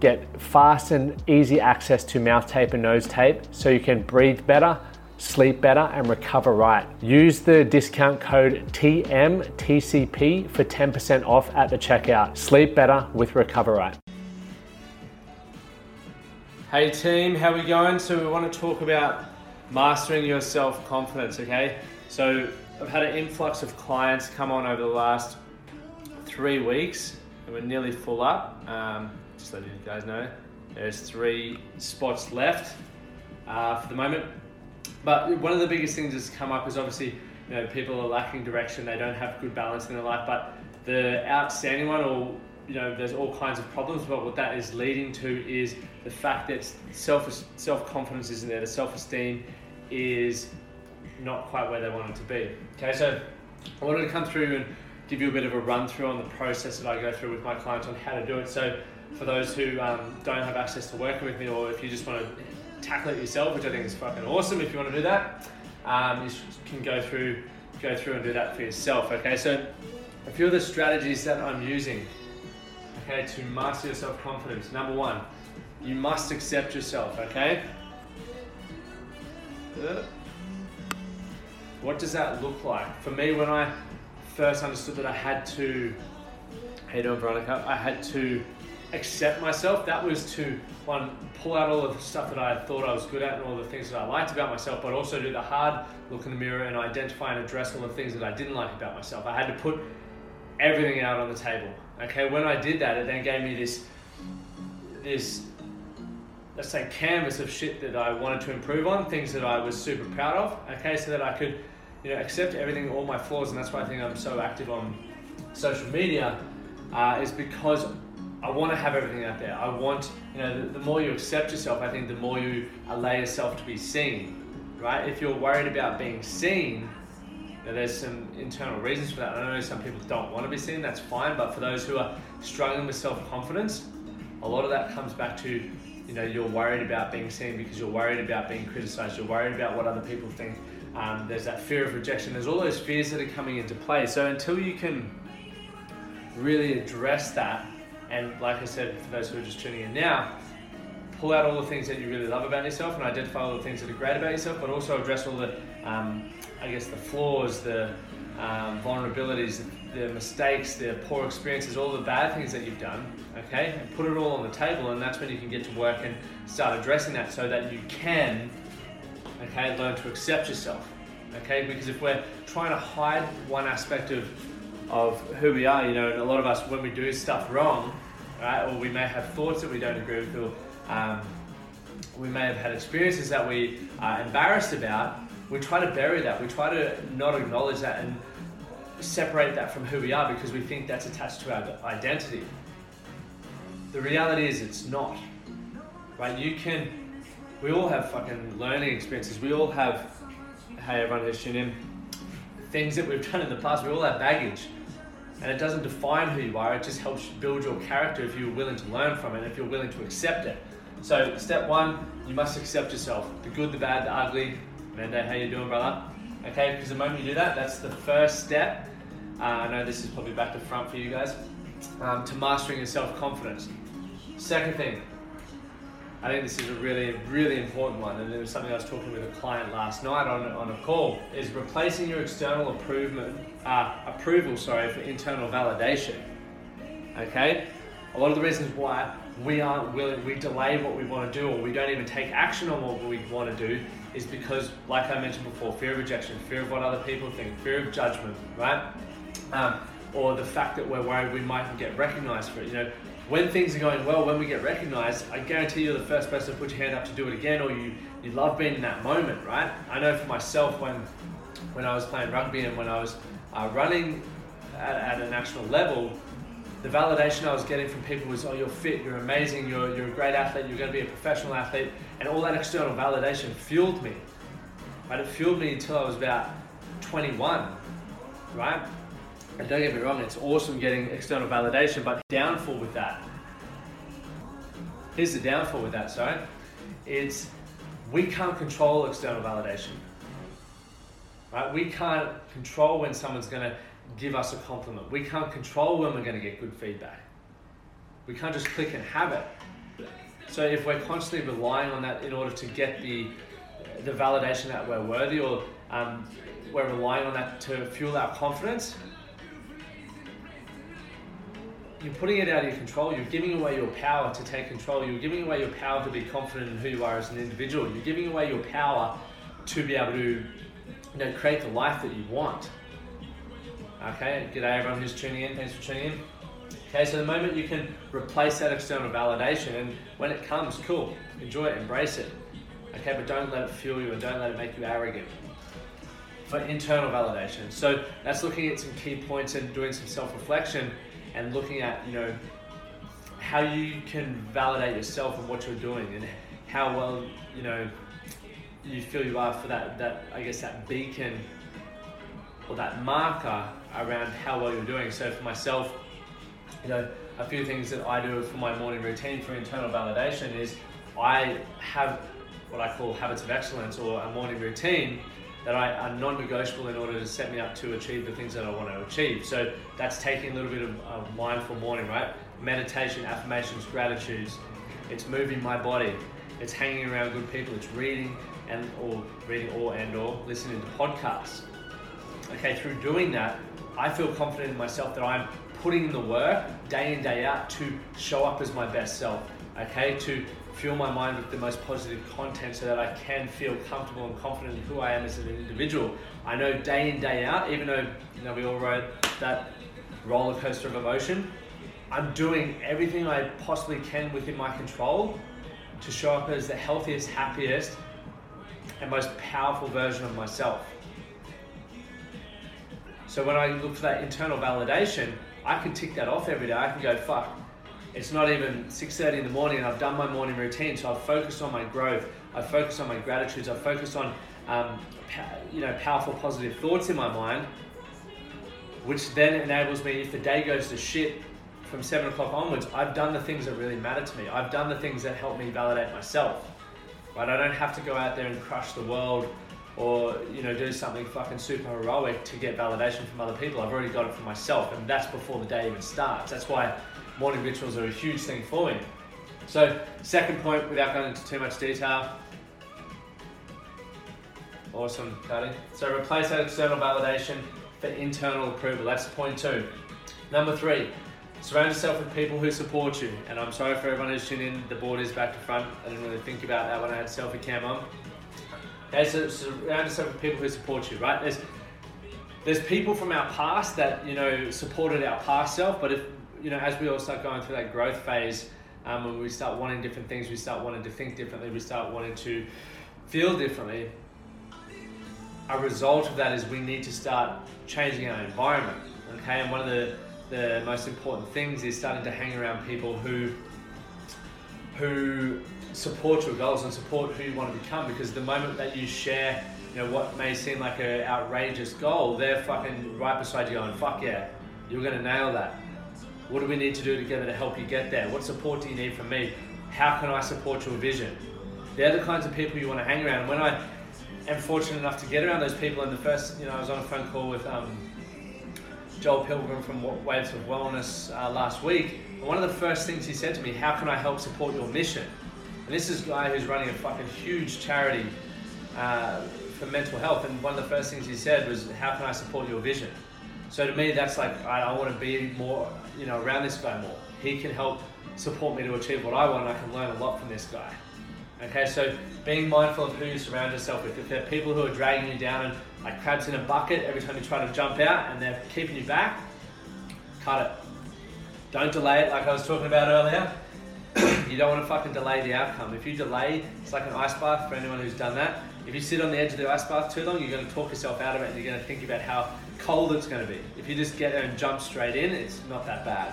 get fast and easy access to mouth tape and nose tape so you can breathe better, sleep better, and recover right. Use the discount code TMTCP for 10% off at the checkout. Sleep better with Recover Right. Hey team, how we going? So we want to talk about mastering your self-confidence, okay? So I've had an influx of clients come on over the last three weeks and we're nearly full up. Um, just letting you guys know. There's three spots left uh, for the moment. But one of the biggest things that's come up is obviously, you know, people are lacking direction. They don't have good balance in their life. But the outstanding one, or you know, there's all kinds of problems. But what that is leading to is the fact that self self confidence isn't there. The self esteem is not quite where they want it to be. Okay, so I wanted to come through and give you a bit of a run through on the process that I go through with my clients on how to do it. So for those who um, don't have access to working with me, or if you just want to tackle it yourself, which I think is fucking awesome. If you want to do that, um, you can go through go through and do that for yourself. Okay, so a few of the strategies that I'm using, okay, to master your self confidence. Number one, you must accept yourself. Okay. What does that look like? For me, when I first understood that I had to, you doing, Veronica? I had to accept myself. That was to one pull out all of the stuff that I thought I was good at and all the things that I liked about myself, but also do the hard look in the mirror and identify and address all the things that I didn't like about myself. I had to put everything out on the table. Okay, when I did that, it then gave me this this let's say canvas of shit that I wanted to improve on, things that I was super proud of. Okay, so that I could you know accept everything, all my flaws, and that's why I think I'm so active on social media. Uh, is because I want to have everything out there. I want, you know, the, the, more you accept yourself, I think the more you allow yourself to be seen, right? If you're worried about being seen, you know, there's some internal reasons for that. I know some people don't want to be seen, that's fine, but for those who are struggling with self confidence, a lot of that comes back to, you know, you're worried about being seen because you're worried about being criticized, you're worried about what other people think. Um, there's that fear of rejection, there's all those fears that are coming into play. So until you can really address that, and like I said, for those who are just tuning in now, pull out all the things that you really love about yourself and identify all the things that are great about yourself, but also address all the, um, I guess, the flaws, the um, vulnerabilities, the mistakes, the poor experiences, all the bad things that you've done, okay? And put it all on the table, and that's when you can get to work and start addressing that so that you can, okay, learn to accept yourself, okay? Because if we're trying to hide one aspect of of who we are. You know, and a lot of us, when we do stuff wrong, right, or we may have thoughts that we don't agree with, or um, we may have had experiences that we are embarrassed about, we try to bury that. We try to not acknowledge that and separate that from who we are because we think that's attached to our identity. The reality is it's not. Right? You can, we all have fucking learning experiences. We all have, hey everyone who's tuning in, things that we've done in the past. We all have baggage and it doesn't define who you are. It just helps build your character if you're willing to learn from it, if you're willing to accept it. So step one, you must accept yourself, the good, the bad, the ugly. Mende, how you doing, brother? Okay, because the moment you do that, that's the first step. Uh, I know this is probably back to front for you guys um, to mastering your self-confidence. Second thing, I think this is a really, really important one, and it was something I was talking with a client last night on, on a call, is replacing your external improvement, uh, approval sorry, for internal validation. Okay? A lot of the reasons why we aren't willing, we delay what we want to do, or we don't even take action on what we want to do, is because, like I mentioned before, fear of rejection, fear of what other people think, fear of judgment, right? Um, or the fact that we're worried we might get recognized for it. You know, when things are going well, when we get recognized, I guarantee you're the first person to put your hand up to do it again, or you, you love being in that moment, right? I know for myself when when I was playing rugby and when I was uh, running at, at a national level, the validation I was getting from people was, oh, you're fit, you're amazing, you're, you're a great athlete, you're going to be a professional athlete. And all that external validation fueled me. Right? It fueled me until I was about 21, right? And don't get me wrong, it's awesome getting external validation, but downfall with that. Here's the downfall with that, sorry. It's we can't control external validation. Right? We can't control when someone's going to give us a compliment. We can't control when we're going to get good feedback. We can't just click and have it. So if we're constantly relying on that in order to get the the validation that we're worthy, or um, we're relying on that to fuel our confidence, you're putting it out of your control. You're giving away your power to take control. You're giving away your power to be confident in who you are as an individual. You're giving away your power to be able to you know, create the life that you want. Okay, g'day everyone who's tuning in. Thanks for tuning in. Okay, so the moment you can replace that external validation, and when it comes, cool, enjoy it, embrace it. Okay, but don't let it fuel you and don't let it make you arrogant. For internal validation, so that's looking at some key points and doing some self-reflection and looking at you know how you can validate yourself and what you're doing and how well you know you feel you are for that that I guess that beacon or that marker around how well you're doing. So for myself, you know, a few things that I do for my morning routine for internal validation is I have what I call habits of excellence or a morning routine that I are non-negotiable in order to set me up to achieve the things that I want to achieve. So that's taking a little bit of mindful morning, right? Meditation, affirmations, gratitudes. It's moving my body. It's hanging around good people. It's reading and or reading or and or listening to podcasts. Okay, through doing that, I feel confident in myself that I'm putting in the work day in, day out to show up as my best self. Okay, to fuel my mind with the most positive content so that I can feel comfortable and confident in who I am as an individual. I know day in, day out, even though you know we all rode that roller coaster of emotion, I'm doing everything I possibly can within my control to show up as the healthiest, happiest, and most powerful version of myself. So when I look for that internal validation, I can tick that off every day. I can go, fuck, it's not even 6.30 in the morning and I've done my morning routine. So I've focused on my growth. I've focused on my gratitudes. I've focused on, um, you know, powerful positive thoughts in my mind, which then enables me, if the day goes to shit from seven o'clock onwards, I've done the things that really matter to me. I've done the things that help me validate myself. Right? I don't have to go out there and crush the world or you know do something fucking super heroic to get validation from other people. I've already got it for myself, and that's before the day even starts. That's why morning rituals are a huge thing for me. So, second point, without going into too much detail. Awesome, Cuddy. So replace that external validation for internal approval. That's point two. Number three, surround yourself with people who support you. And I'm sorry for everyone who's tuning in, the board is back to front. I didn't really think about that when I had selfie cam on. Okay, so surround yourself with people who support you, right? There's there's people from our past that you know supported our past self, but if you know as we all start going through that growth phase, um, when we start wanting different things, we start wanting to think differently, we start wanting to feel differently. A result of that is we need to start changing our environment. Okay, and one of the the most important things is starting to hang around people who who support your goals and support who you want to become because the moment that you share you know what may seem like an outrageous goal they're fucking right beside you going fuck yeah you're to nail that what do we need to do together to help you get there what support do you need from me how can i support your vision they're the kinds of people you want to hang around when i am fortunate enough to get around those people and the first you know i was on a phone call with um, joel pilgrim from waves of wellness uh, last week and one of the first things he said to me how can i help support your mission and this is a guy who's running a fucking huge charity uh, for mental health. And one of the first things he said was, "How can I support your vision?" So to me, that's like I, I want to be more, you know, around this guy more. He can help support me to achieve what I want. and I can learn a lot from this guy. Okay, so being mindful of who you surround yourself with. If there are people who are dragging you down and like crabs in a bucket every time you try to jump out and they're keeping you back, cut it. Don't delay it, like I was talking about earlier you don't want to fucking delay the outcome. If you delay, it's like an ice bath for anyone who's done that. If you sit on the edge of the ice bath too long, you're going to talk yourself out of it and you're going to think about how cold it's going to be. If you just get there and jump straight in, it's not that bad.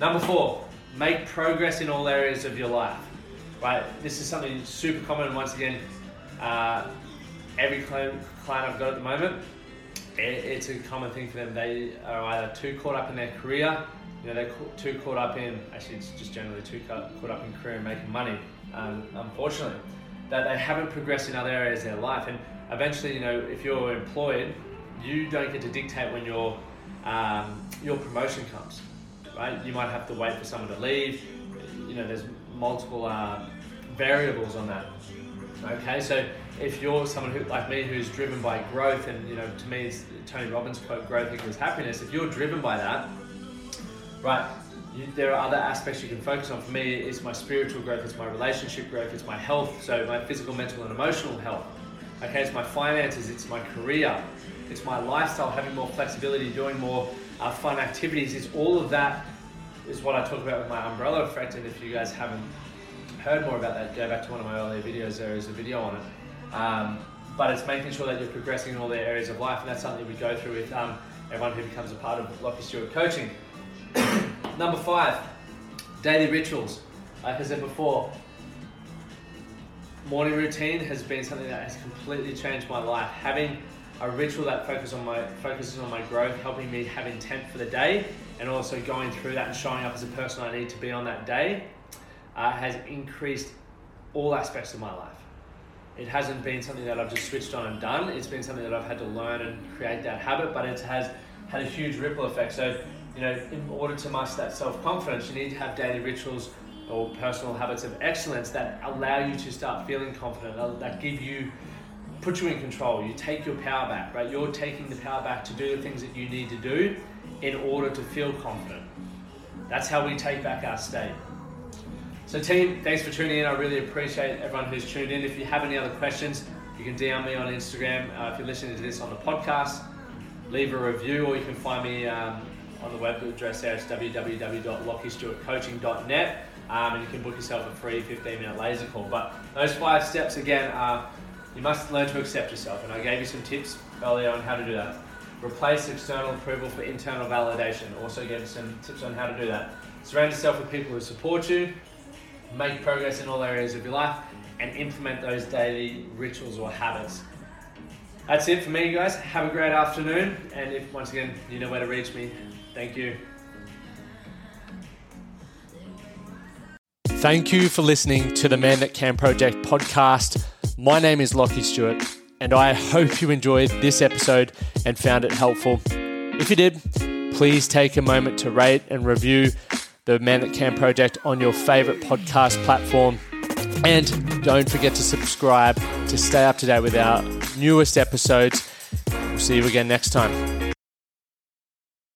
Number four, make progress in all areas of your life. Right, this is something super common. Once again, uh, every client, I've got at the moment, it, it's a common thing for them. They are either too caught up in their career, you know, they're too caught up in. Actually, it's just generally too caught, caught up in career and making money. Um, unfortunately, that they haven't progressed in other areas of their life, and eventually, you know, if you're employed, you don't get to dictate when your um, your promotion comes right? You might have to wait for someone to leave. You know, there's multiple uh, variables on that. Okay, so if you're someone who, like me, who's driven by growth, and you know, to me, it's Tony Robbins' quote, "Growth equals happiness." If you're driven by that, right? You, there are other aspects you can focus on. For me, it's my spiritual growth, it's my relationship growth, it's my health, so my physical, mental, and emotional health. Okay, it's my finances, it's my career, it's my lifestyle, having more flexibility, doing more uh, fun activities. It's all of that is what I talk about with my umbrella effect. And if you guys haven't heard more about that, go back to one of my earlier videos. There is a video on it. Um, but it's making sure that you're progressing in all the areas of life, and that's something we go through with um, everyone who becomes a part of Lachie Stuart Coaching. Number five, daily rituals. Like I said before, morning routine has been something that has completely changed my life. Having a ritual that focuses on my focuses on my growth, helping me have intent for the day, and also going through that and showing up as a person I need to be on that day, uh, has increased all aspects of my life. It hasn't been something that I've just switched on and done. It's been something that I've had to learn and create that habit, but it has had a huge ripple effect. So, you know, in order to master that self confidence, you need to have daily rituals or personal habits of excellence that allow you to start feeling confident, that give you put you in control. You take your power back, right? You're taking the power back to do the things that you need to do in order to feel confident. That's how we take back our state. So, team, thanks for tuning in. I really appreciate everyone who's tuned in. If you have any other questions, you can DM me on Instagram. Uh, if you're listening to this on the podcast, leave a review, or you can find me um, on the web address there. It's www.lachiestuartcoaching.net. Um, and you can book yourself a free 15 minute laser call. But those five steps again are you must learn to accept yourself, and I gave you some tips earlier on how to do that. Replace external approval for internal validation. Also gave you some tips on how to do that. Surround yourself with people who support you, make progress in all areas of your life, and implement those daily rituals or habits. That's it for me, guys. Have a great afternoon, and if once again you know where to reach me, thank you. Thank you for listening to the Man That Can Project podcast. My name is Lachie Stuart, and I hope you enjoyed this episode and found it helpful. If you did, please take a moment to rate and review the Man That Can Project on your favorite podcast platform. And don't forget to subscribe to stay up to date with our newest episodes. We'll see you again next time.